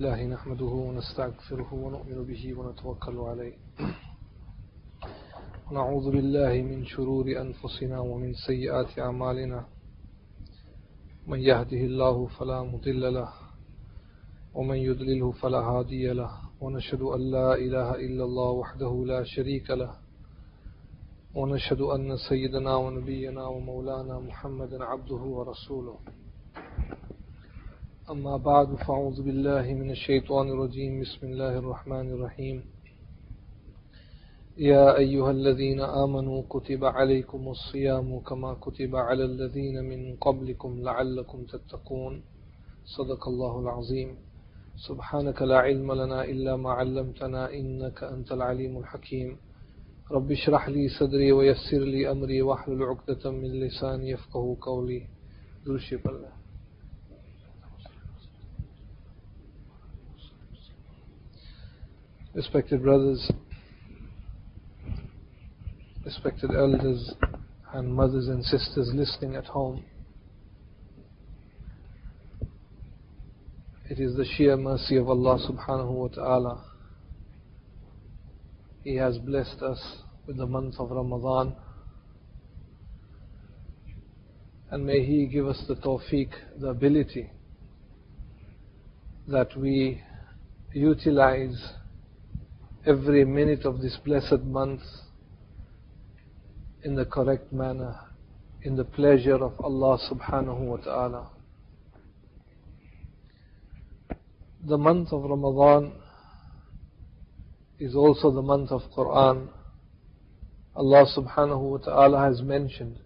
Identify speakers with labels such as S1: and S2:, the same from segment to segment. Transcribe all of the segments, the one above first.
S1: الله نحمده ونستغفره ونؤمن به ونتوكل عليه. ونعوذ بالله من شرور أنفسنا ومن سيئات أعمالنا. من يهده الله فلا مضل له ومن يضلله فلا هادي له. ونشهد أن لا إله إلا الله وحده لا شريك له. ونشهد أن سيدنا ونبينا ومولانا محمدا عبده ورسوله. أما بعد فأعوذ بالله من الشيطان الرجيم. بسم الله الرحمن الرحيم. يا أيها الذين آمنوا كتب عليكم الصيام كما كتب على الذين من قبلكم لعلكم تتقون. صدق الله العظيم. سبحانك لا علم لنا إلا ما علمتنا إنك أنت العليم الحكيم. رب اشرح لي صدري ويسر لي أمري واحلل عقدة من لساني يفقه قولي. درشب الله Respected brothers, respected elders and mothers and sisters listening at home, it is the sheer mercy of Allah subhanahu wa ta'ala. He has blessed us with the month of Ramadan. And may He give us the tawfiq, the ability that we utilize every minute of this blessed month in the correct manner, in the pleasure of Allah subhanahu wa ta'ala. The month of Ramadan is also the month of Quran. Allah subhanahu wa ta'ala has mentioned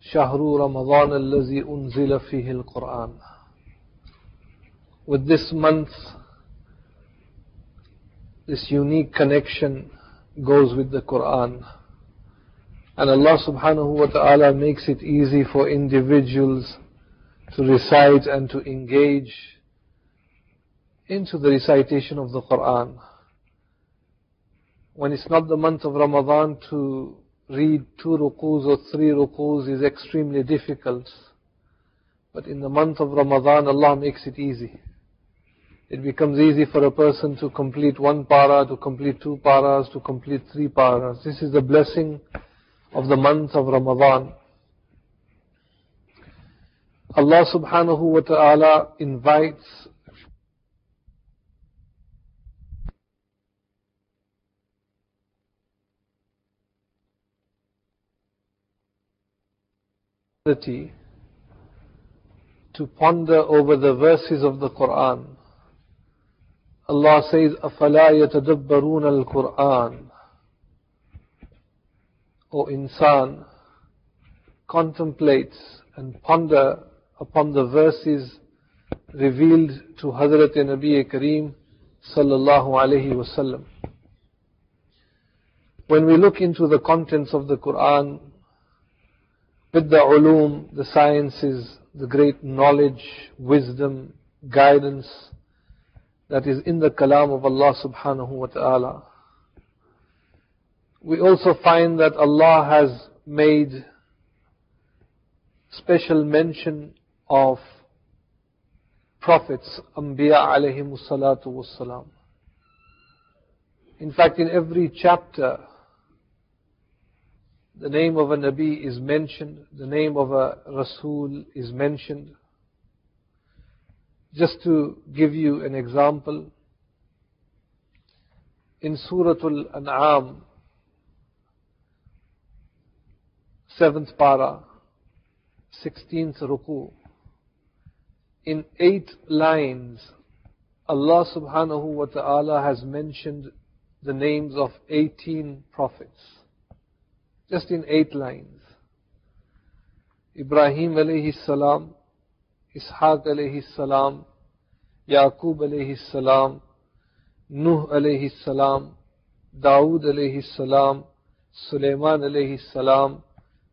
S1: شهر رمضان الذي أنزل فيه القرآن With this month, this unique connection goes with the Quran. And Allah subhanahu wa ta'ala makes it easy for individuals to recite and to engage into the recitation of the Quran. When it's not the month of Ramadan to read two rukus or three rukus is extremely difficult. But in the month of Ramadan, Allah makes it easy. It becomes easy for a person to complete one para, to complete two paras, to complete three paras. This is the blessing of the month of Ramadan. Allah subhanahu wa ta'ala invites to ponder over the verses of the Quran. Allah says, أَفَلَا يَتَدَبَّرُونَ الْقُرْآنِ O insan, contemplate and ponder upon the verses revealed to Hazrat Nabi Kareem sallallahu alayhi wasallam. When we look into the contents of the Quran, with the ulum, the sciences, the great knowledge, wisdom, guidance that is in the kalam of Allah subhanahu wa ta'ala. We also find that Allah has made special mention of prophets, Anbiya alayhimu salatu wassalam. In fact, in every chapter, the name of a Nabi is mentioned, the name of a Rasul is mentioned. Just to give you an example, in Surah Al-An'am, 7th para, 16th ruku, in eight lines, Allah subhanahu wa ta'ala has mentioned the names of 18 prophets. Just in eight lines. Ibrahim alayhi salam, Ishaq alayhi salam, Yaqub alayhi salam, Nuh alayhi salam, Dawood alayhi salam, Sulaiman alayhi salam,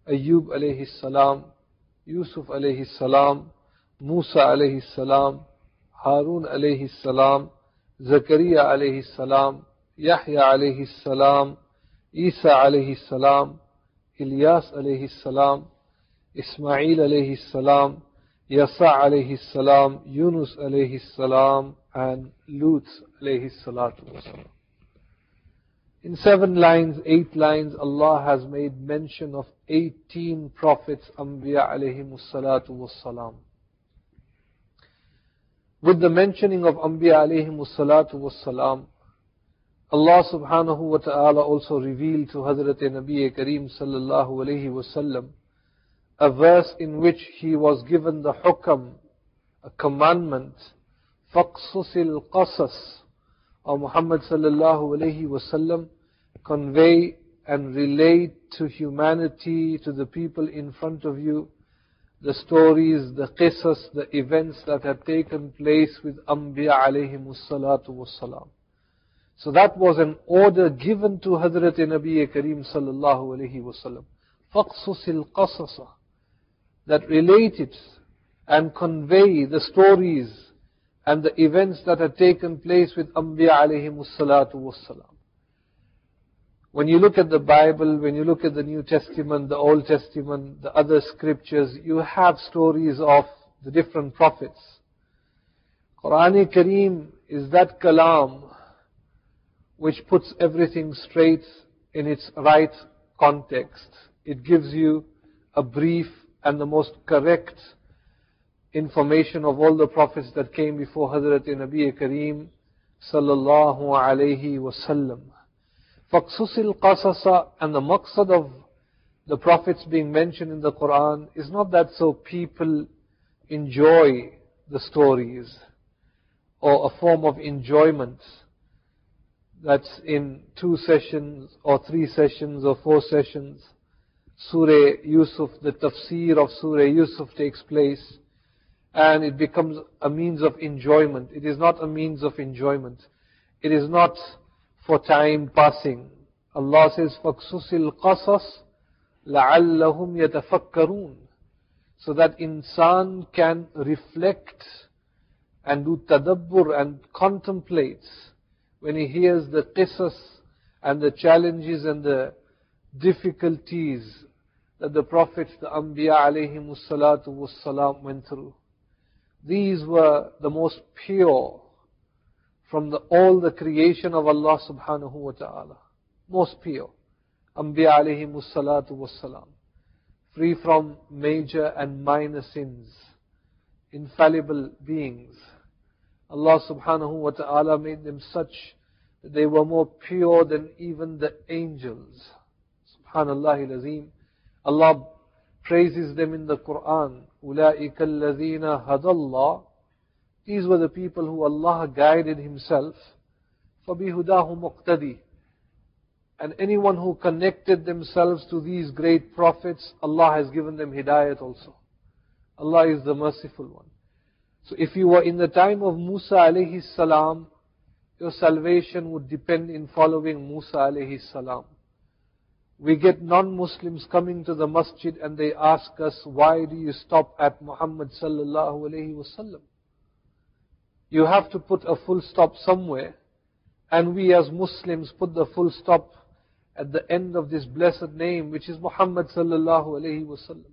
S1: Ayyub alayhi salam, Yusuf alayhi salam, Musa alayhi salam, Harun alayhi salam, Zakaria alayhi salam, Yahya alayhi salam, Isa alayhi salam, Ilyas alayhi salam, Ismail alayhi salam, Yasa alayhi salam, Yunus alayhi salam, and Lut alayhi salatu wasalam. In seven lines, eight lines, Allah has made mention of 18 prophets, Anbiya alayhi salatu wasalam. With the mentioning of Anbiya alayhi salatu wasalam, Allah subhanahu wa ta'ala also revealed to Hazrat Nabi Kareem sallallahu alayhi wasallam a verse in which he was given the hukam, a commandment, فَقْصُصِ الْقَصَصِ of Muhammad sallallahu alayhi wasallam convey and relate to humanity, to the people in front of you, the stories, the qisas, the events that have taken place with Anbiya alayhimus salatu wassalam. So that was an order given to Hazrat Nabi Kareem sallallahu alayhi wasallam. فَقْصُصِ الْقَصَصَ that related and convey the stories and the events that had taken place with Anbiya alayhimus salatu wassalam. When you look at the Bible, when you look at the New Testament, the Old Testament, the other scriptures, you have stories of the different prophets. Quran Kareem is that kalam which puts everything straight in its right context. It gives you a brief and the most correct information of all the prophets that came before Hazrat Nabi Kareem sallallahu alayhi wasallam. Faqsusil qasasa and the maqsad of the prophets being mentioned in the Quran is not that so people enjoy the stories or a form of enjoyment that's in two sessions or three sessions or four sessions Surah Yusuf, the tafsir of Surah Yusuf takes place and it becomes a means of enjoyment. It is not a means of enjoyment. It is not for time passing. Allah says, فَقْسُسِ الْقَصَصِ لَعَلَّهُمْ يَتَفَكَّرُونَ So that insan can reflect and do tadabbur and contemplate when he hears the qisas and the challenges and the difficulties that the prophets, the Anbiya alayhimus salatu was salam went through. These were the most pure from the, all the creation of Allah subhanahu wa ta'ala. Most pure. Anbiya alayhi salatu wassalam. Free from major and minor sins. Infallible beings. Allah subhanahu wa ta'ala made them such that they were more pure than even the angels. Subhanallah al-Azim. Allah praises them in the Quran. أُولَٰئِكَ الَّذِينَ هَدَى اللَّهِ these were the people who Allah guided Himself. فَبِهُدَاهُ مُقْتَدِي And anyone who connected themselves to these great prophets, Allah has given them hidayat also. Allah is the merciful one. So if you were in the time of Musa alayhi salam, your salvation would depend in following Musa alayhi salam. We get non-Muslims coming to the masjid and they ask us, why do you stop at Muhammad sallallahu alayhi wasallam? You have to put a full stop somewhere. And we as Muslims put the full stop at the end of this blessed name, which is Muhammad sallallahu alayhi wasallam.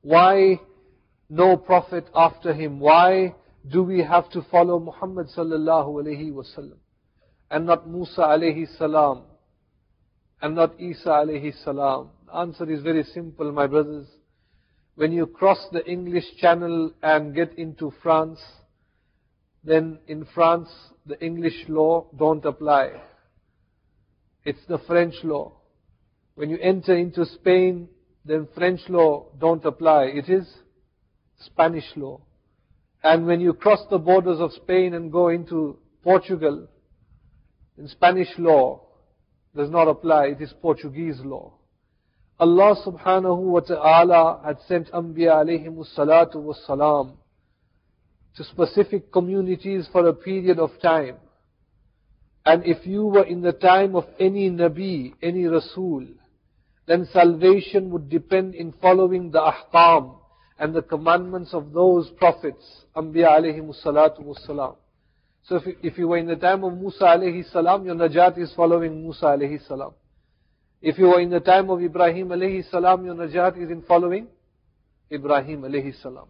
S1: Why no prophet after him? Why do we have to follow Muhammad sallallahu alayhi wasallam? And not Musa alayhi salam? And not Isa alayhi salam? The answer is very simple, my brothers. When you cross the English channel and get into France, then in France the English law don't apply. It's the French law. When you enter into Spain, then French law don't apply. It is Spanish law. And when you cross the borders of Spain and go into Portugal, in Spanish law does not apply. It is Portuguese law. Allah subhanahu wa ta'ala had sent Anbiya alayhimus salatu was salam to specific communities for a period of time. And if you were in the time of any Nabi, any Rasul, then salvation would depend in following the ahkam and the commandments of those prophets, Anbiya alayhi salatu wassalam. So if, if you were in the time of Musa alayhi salam, your najat is following Musa alayhi salam. If you were in the time of Ibrahim alayhi salam, your najat is in following Ibrahim alayhi salam.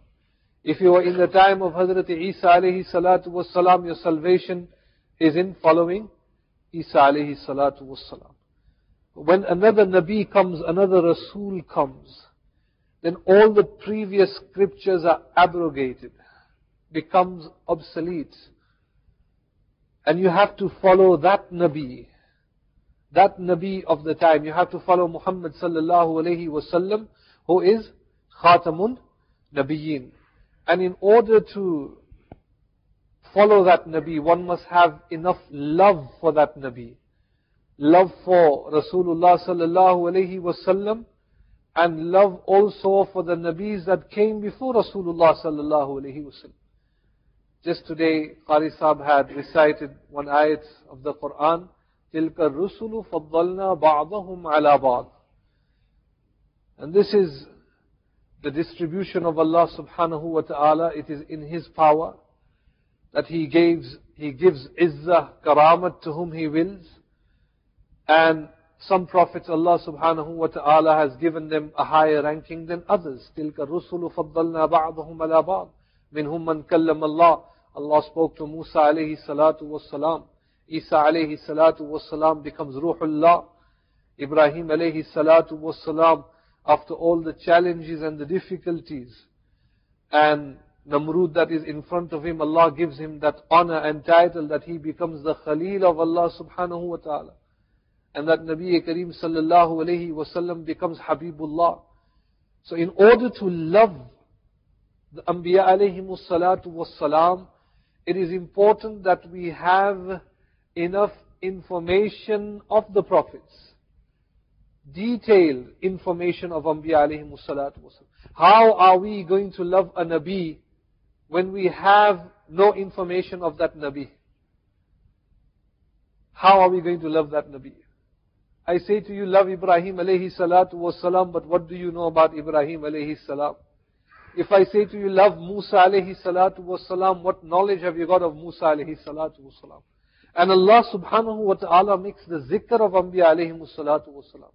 S1: If you were in the time of Hazrat Isa alayhi salatu was salam, your salvation is in following Isa alayhi salatu was salam. When another Nabi comes, another Rasul comes, then all the previous scriptures are abrogated, becomes obsolete. And you have to follow that Nabi, that Nabi of the time. You have to follow Muhammad sallallahu alayhi wasallam, who is Khatamun Nabiyyin. And in order to follow that Nabi, one must have enough love for that Nabi. Love for Rasulullah sallallahu alayhi wasallam, and love also for the Nabis that came before Rasulullah sallallahu alayhi wasallam. Just today, Qari Sahib had recited one ayat of the Quran, تِلْكَ الرُّسُلُ فَضَّلْنَا بَعْضَهُمْ عَلَى بَعْضٍ And this is the distribution of Allah subhanahu wa ta'ala. It is in His power that He gives, He gives izzah, karamat to whom He wills. And some prophets Allah subhanahu wa ta'ala has given them a higher ranking than others. تِلْكَ الرُّسُلُ فَضَّلْنَا بَعْضَهُمْ عَلَى بَعْضٍ مِنْهُمْ مَنْ كَلَّمَ اللَّهِ Allah spoke to Musa alayhi salatu wassalam. Isa alayhi salatu wassalam becomes Ruhullah. Ibrahim alayhi salatu wassalam, after all the challenges and the difficulties, and Namrud that is in front of him, Allah gives him that honor and title that he becomes the Khalil of Allah subhanahu wa ta'ala. And that Nabi Kareem sallallahu alayhi wasallam becomes Habibullah. So in order to love the Anbiya alayhi salatu wassalam, it is important that we have enough information of the prophets. Detailed information of Anbiya alayhi salatu. How are we going to love a Nabi when we have no information of that Nabi? How are we going to love that Nabi? I say to you, love Ibrahim alayhi salatu wasalam, but what do you know about Ibrahim alayhi salam? If I say to you, love Musa alayhi salatu wasalam, what knowledge have you got of Musa alayhi salatu wasalam? And Allah subhanahu wa ta'ala makes the zikr of Anbiya alayhi salatu wasalam.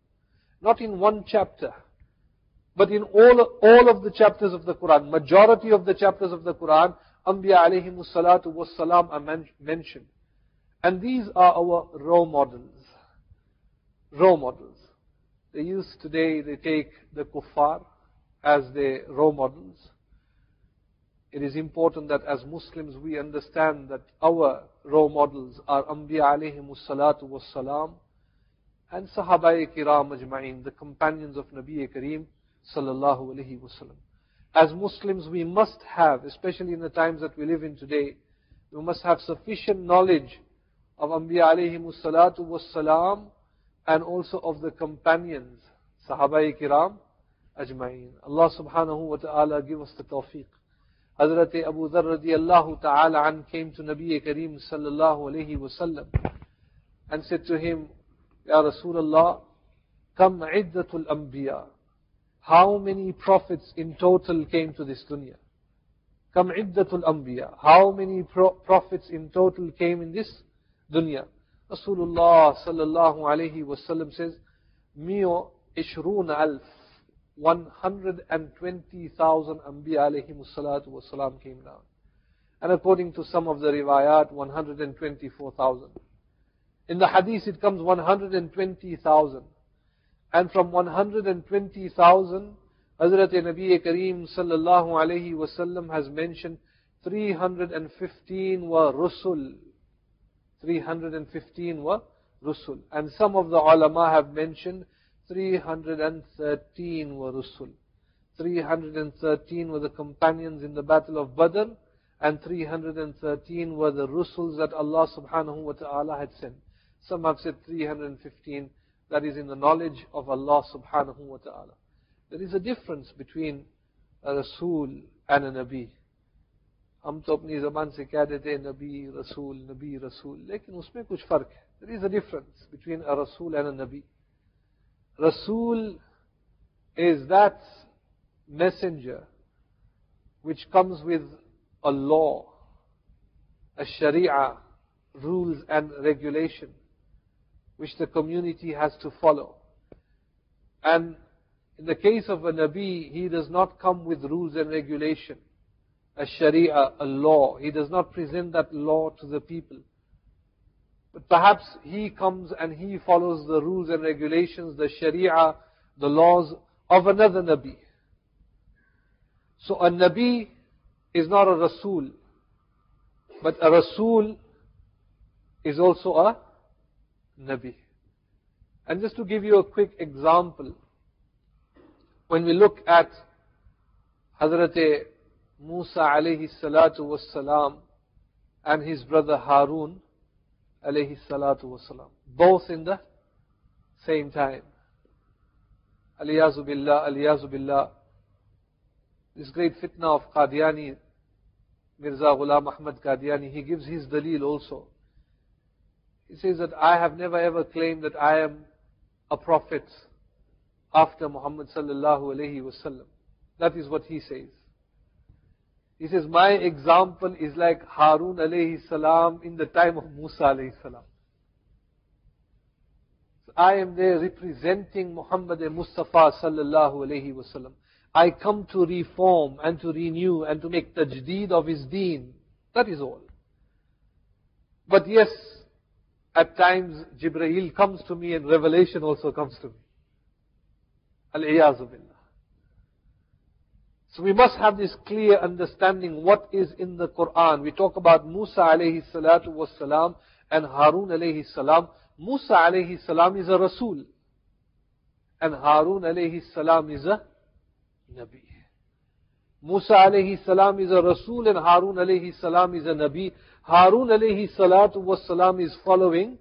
S1: Not in one chapter, but in all, all of the chapters of the Quran. Majority of the chapters of the Quran, Anbiya alayhi salatu wasalam are men- mentioned. And these are our role models. Role models. They use today, they take the kuffar, as the role models. It is important that as Muslims we understand that our role models are Anbiya alayhimu salatu was salam and Sahabai kiram ajma'in, the companions of Nabi Kareem sallallahu alayhi wasallam. As Muslims we must have, especially in the times that we live in today, we must have sufficient knowledge of Anbiya alayhimu salatu was salam and also of the companions, Sahabai kiram ajma'in. Allah subhanahu wa ta'ala give us the tawfiq. Hazrat Abu Dharr radiallahu ta'ala came to Nabi Kareem sallallahu alayhi wa sallam and said to him, Ya Rasulullah, kam iddatul anbiya. How many prophets in total came to this dunya? Kam iddatul anbiya. How many pro- prophets in total came in this dunya? Rasulullah sallallahu alayhi wa sallam says, Mio ishrun alf. 120,000 Anbiya alayhi salatu wasalam came down. And according to some of the riwayat, 124,000. In the hadith it comes 120,000. And from 120,000, Hazrat Nabi Kareem sallallahu alayhi wasallam has mentioned 315 were Rusul. 315 were Rusul. And some of the ulama have mentioned 313 were Rusul. 313 were the companions in the battle of Badr and 313 were the Rusuls that Allah subhanahu wa ta'ala had sent. Some have said 315, that is in the knowledge of Allah subhanahu wa ta'ala. There is a difference between a Rasul and a Nabi. ہم تو اپنی زبان سے کہہ دیتے ہیں نبی رسول نبی رسول لیکن اس میں کچھ فرق ہے دیر از اے ڈفرنس بٹوین اے رسول اینڈ اے نبی Rasul is that messenger which comes with a law, a sharia, rules and regulation, which the community has to follow. And in the case of a Nabi, he does not come with rules and regulation. a sharia, a law. He does not present that law to the people. But perhaps he comes and he follows the rules and regulations, the sharia, the laws of another Nabi. So a Nabi is not a Rasul, but a Rasul is also a Nabi. And just to give you a quick example, when we look at Hazrat Musa alayhi salatu was salam and his brother Harun alayhi salatu was salam, both in the same time. Aliyazu billah, aliyazu billah. This great fitna of Qadiani, Mirza Ghulam Ahmad Qadiani, he gives his dalil also. He says that I have never ever claimed that I am a prophet after Muhammad sallallahu alayhi wasallam. That is what he says. He says, my example is like Harun alayhi salam in the time of Musa alayhi salam. So I am there representing Muhammad Mustafa sallallahu alayhi wasallam. I come to reform and to renew and to make tajdeed of his deen. That is all. But yes, at times Jibreel comes to me and revelation also comes to me. Al-Iyazu billah. So we must have this clear understanding what is in the Quran. We talk about Musa alayhi salatu was salam and Harun alayhi salam. Musa alayhi salam is a Rasul. And Harun alayhi salam is a Nabi. Musa alayhi salam is a Rasul and Harun alayhi salam is a Nabi. Harun alayhi salatu was salam is following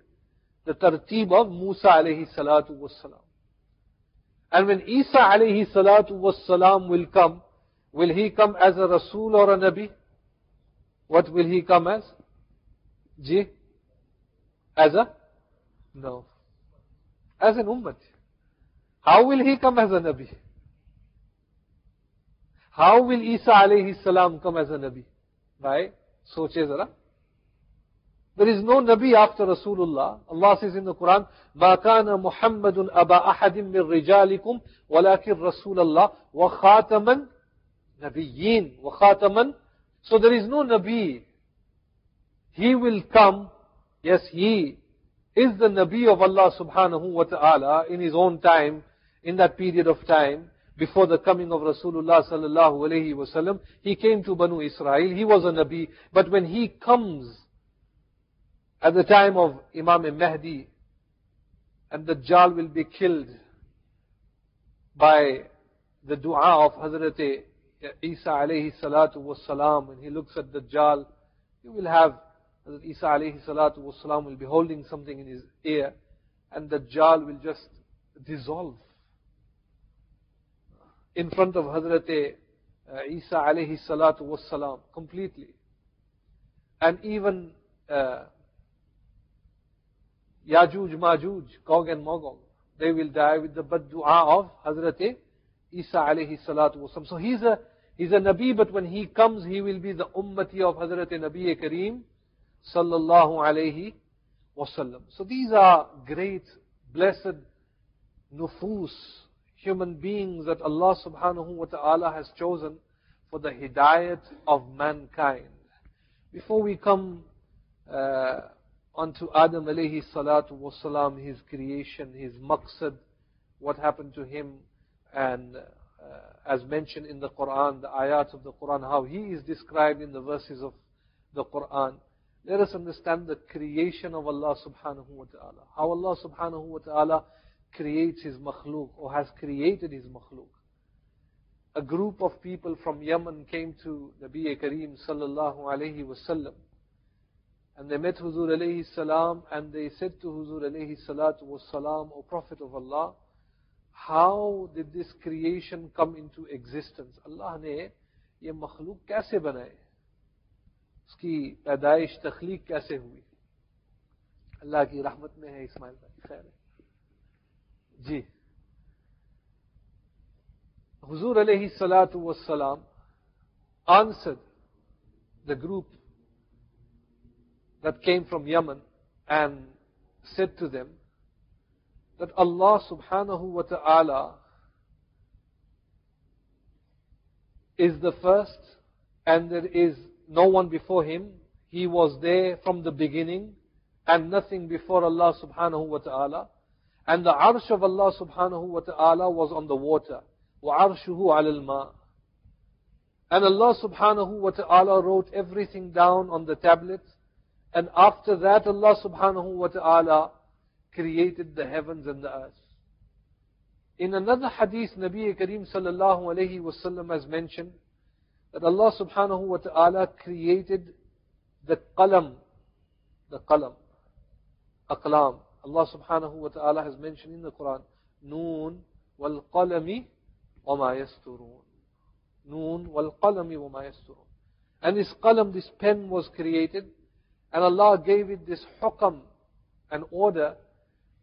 S1: the tartib of Musa alayhi salatu was salam. And when Isa alayhi salatu was salam will come, Will he come as a Rasul or a Nabi? What will he come as? Ji? As a? No. As an Ummah. How will he come as a Nabi? How will Isa alayhi salam come as a Nabi? By soche zara. There is no Nabi after Rasulullah. Allah says in the Quran, ما كان محمد أبا أحد من رجالكم ولكن رسول الله وخاتما Nabiyyin wa khataman. So there is no Nabi. He will come. Yes, he is the Nabi of Allah subhanahu wa ta'ala in his own time, in that period of time, before the coming of Rasulullah sallallahu alayhi wasallam. He came to Banu Israel. He was a Nabi. But when he comes at the time of Imam Mahdi, and the Dajjal will be killed by the dua of Hazrat Isa alayhi salatu was salam, when he looks at Dajjal, he will have, Hazrat Isa alayhi salatu was salam will be holding something in his ear, and Dajjal will just dissolve in front of Hazrat uh, Isa alayhi salatu was salam completely. And even uh, Yajuj, Majuj, Gog and Magog, they will die with the bad dua of Hazrat Isa alayhi salatu wasalam. So he's a, he's a Nabi, but when he comes, he will be the ummati of Hazrat Nabi Kareem sallallahu alayhi wasallam. So these are great, blessed nufus, human beings that Allah subhanahu wa ta'ala has chosen for the hidayat of mankind. Before we come uh, onto Adam alayhi salatu wasalam, his creation, his maqsad, what happened to him, and uh, as mentioned in the Quran, the ayats of the Quran, how he is described in the verses of the Quran. Let us understand the creation of Allah subhanahu wa ta'ala. How Allah subhanahu wa ta'ala creates his makhluk or has created his makhluk. A group of people from Yemen came to Nabi Kareem sallallahu alayhi wasallam. And they met Huzur alayhi salam and they said to Huzur alayhi salatu was salam, O Prophet of Allah, how did this creation come into existence اللہ نے یہ مخلوق کیسے بنائے؟ اس کی پیدائش تخلیق کیسے ہوئی؟ اللہ کی رحمت میں ہے اسماعیل بھائی خیر ہے۔ جی۔ حضور علیہ سلاۃ وسلام answer the group that came from Yemen and sent to them, that Allah subhanahu wa ta'ala is the first and there is no one before him. He was there from the beginning and nothing before Allah subhanahu wa ta'ala. And the arsh of Allah subhanahu wa ta'ala was on the water. وَعَرْشُهُ عَلَى الْمَاءِ And Allah subhanahu wa ta'ala wrote everything down on the tablets. And after that Allah subhanahu wa ta'ala created the heavens and the earth. In another hadith, Nabi Kareem sallallahu alayhi wasallam has mentioned that Allah subhanahu wa ta'ala created the qalam, the qalam, aqlam. Allah subhanahu wa ta'ala has mentioned in the Quran, Noon wal qalami wa ma yasturun. Noon wal qalami wa ma yasturun. And this qalam, this pen was created, and Allah gave it this hukam, an order,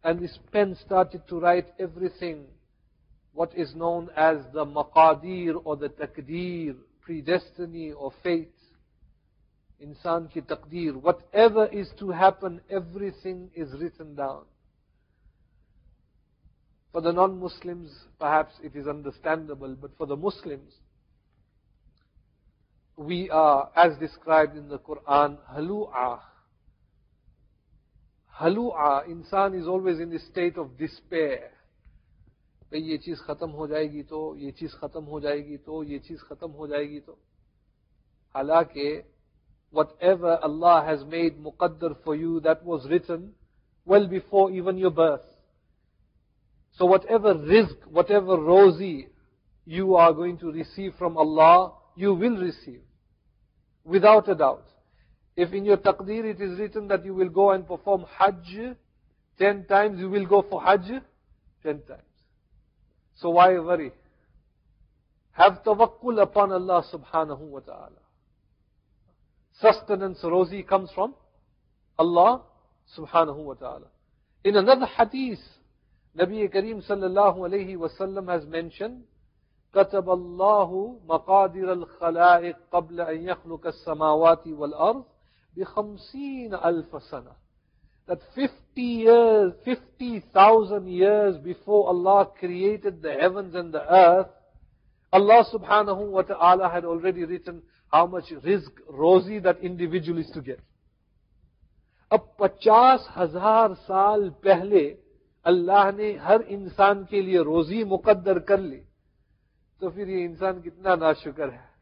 S1: and this pen started to write everything what is known as the maqadir or the takdir, predestiny or fate. Insan ki taqdeer. Whatever is to happen, everything is written down. For the non-Muslims, perhaps it is understandable, but for the Muslims, we are, as described in the Quran, halu'ah. Halu'ah, insan is always in the state of despair. भाई ये चीज खत्म हो जाएगी तो ये चीज खत्म हो जाएगी तो ये चीज खत्म हो जाएगी तो हालांकि whatever Allah has made muqaddar for you that was written well before even your birth. So whatever rizq, whatever rosy you are going to receive from Allah, you will receive. Without a doubt. If in your taqdeer it is written that you will go and perform hajj 10 times, you will go for hajj 10 times. So why worry? Have tawakkul upon Allah subhanahu wa ta'ala. Sustenance, rozi comes from Allah subhanahu wa ta'ala. In another hadith, Nabi Kareem sallallahu alayhi wasallam has mentioned, كتب الله مقادر الخلائق قبل أن يخلق السماوات والأرض بخمسین الف سنا that fifty how much created Allah that how much روزی get. اب پچاس ہزار سال پہلے اللہ نے ہر انسان کے لیے روزی مقدر کر لی، تو پھر یہ انسان کتنا ناشکر ہے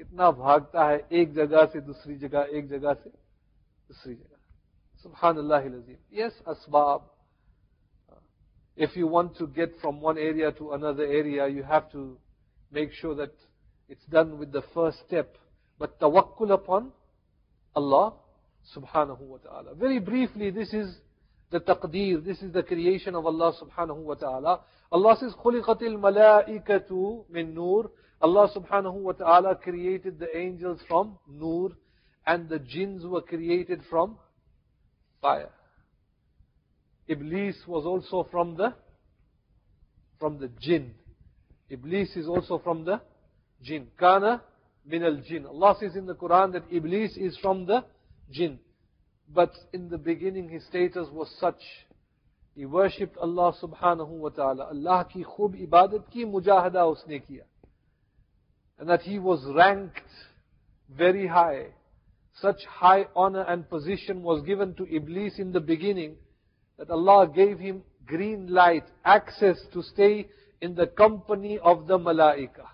S1: कितना भागता है एक जगह से दूसरी जगह एक जगह से दूसरी जगह Subhanallah azim. Yes, asbab. If you want to get from one area to another area, you have to make sure that it's done with the first step. But tawakkul upon Allah subhanahu wa ta'ala. Very briefly, this is the taqdeer, this is the creation of Allah subhanahu wa ta'ala. Allah says, خُلِقَتِ الْمَلَائِكَةُ مِن نُور Allah subhanahu wa ta'ala created the angels from nur and the jinns were created from fire. Iblis was also from the from the jinn. Iblis is also from the jinn. Kana min al jinn. Allah says in the Quran that Iblis is from the jinn. But in the beginning his status was such. He worshipped Allah subhanahu wa ta'ala. Allah ki khub ibadat ki mujahada usne kiya. And that he was ranked very high such high honor and position was given to Iblis in the beginning that Allah gave him green light, access to stay in the company of the Malaika.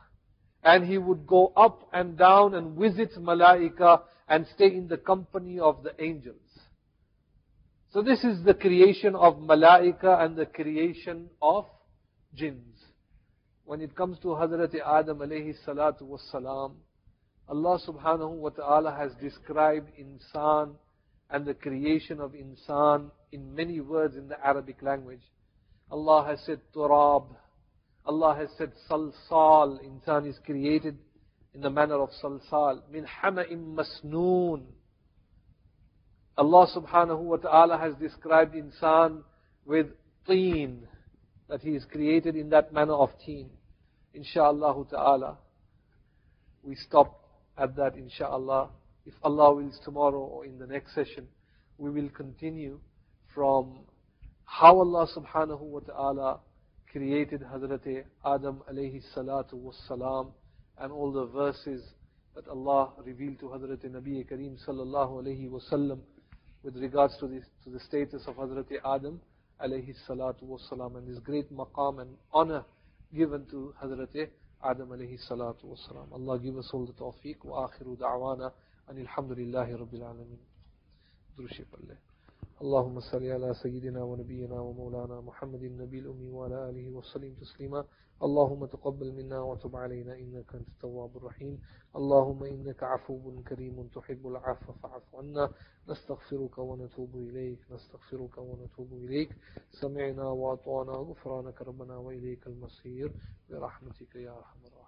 S1: And he would go up and down and visit Malaika and stay in the company of the angels. So this is the creation of Malaika and the creation of jinns. When it comes to Hazrat Adam alayhi salatu was salam, Allah subhanahu wa ta'ala has described insan and the creation of insan in many words in the Arabic language. Allah has said turab. Allah has said salsal. Insan is created in the manner of salsal. Min hama'im masnoon. Allah subhanahu wa ta'ala has described insan with teen. That he is created in that manner of teen. Insha'Allah ta'ala. We stop at that inshallah. If Allah wills tomorrow or in the next session, we will continue from how Allah subhanahu wa ta'ala created Hazrat Adam alayhi salatu was salam and all the verses that Allah revealed to Hazrat Nabi Kareem sallallahu alayhi wasallam with regards to the, to the status of Hazrat Adam alayhi salatu wasalam and his great maqam and honor given to Hazrat Adam alayhi salatu wasalam. Allah give us all the tawfiq wa akhiru da'wana and alhamdulillahi rabbil alameen. Drushi اللهم صل على سيدنا ونبينا ومولانا محمد النبي الأمي وعلى آله وسلم تسليما اللهم تقبل منا وتب علينا إنك أنت التواب الرحيم. اللهم إنك عفو كريم تحب العفو فاعف عنا. نستغفرك ونتوب إليك نستغفرك ونتوب إليك. سمعنا وأطعنا غفرانك ربنا وإليك المصير. برحمتك يا أرحم الراحمين.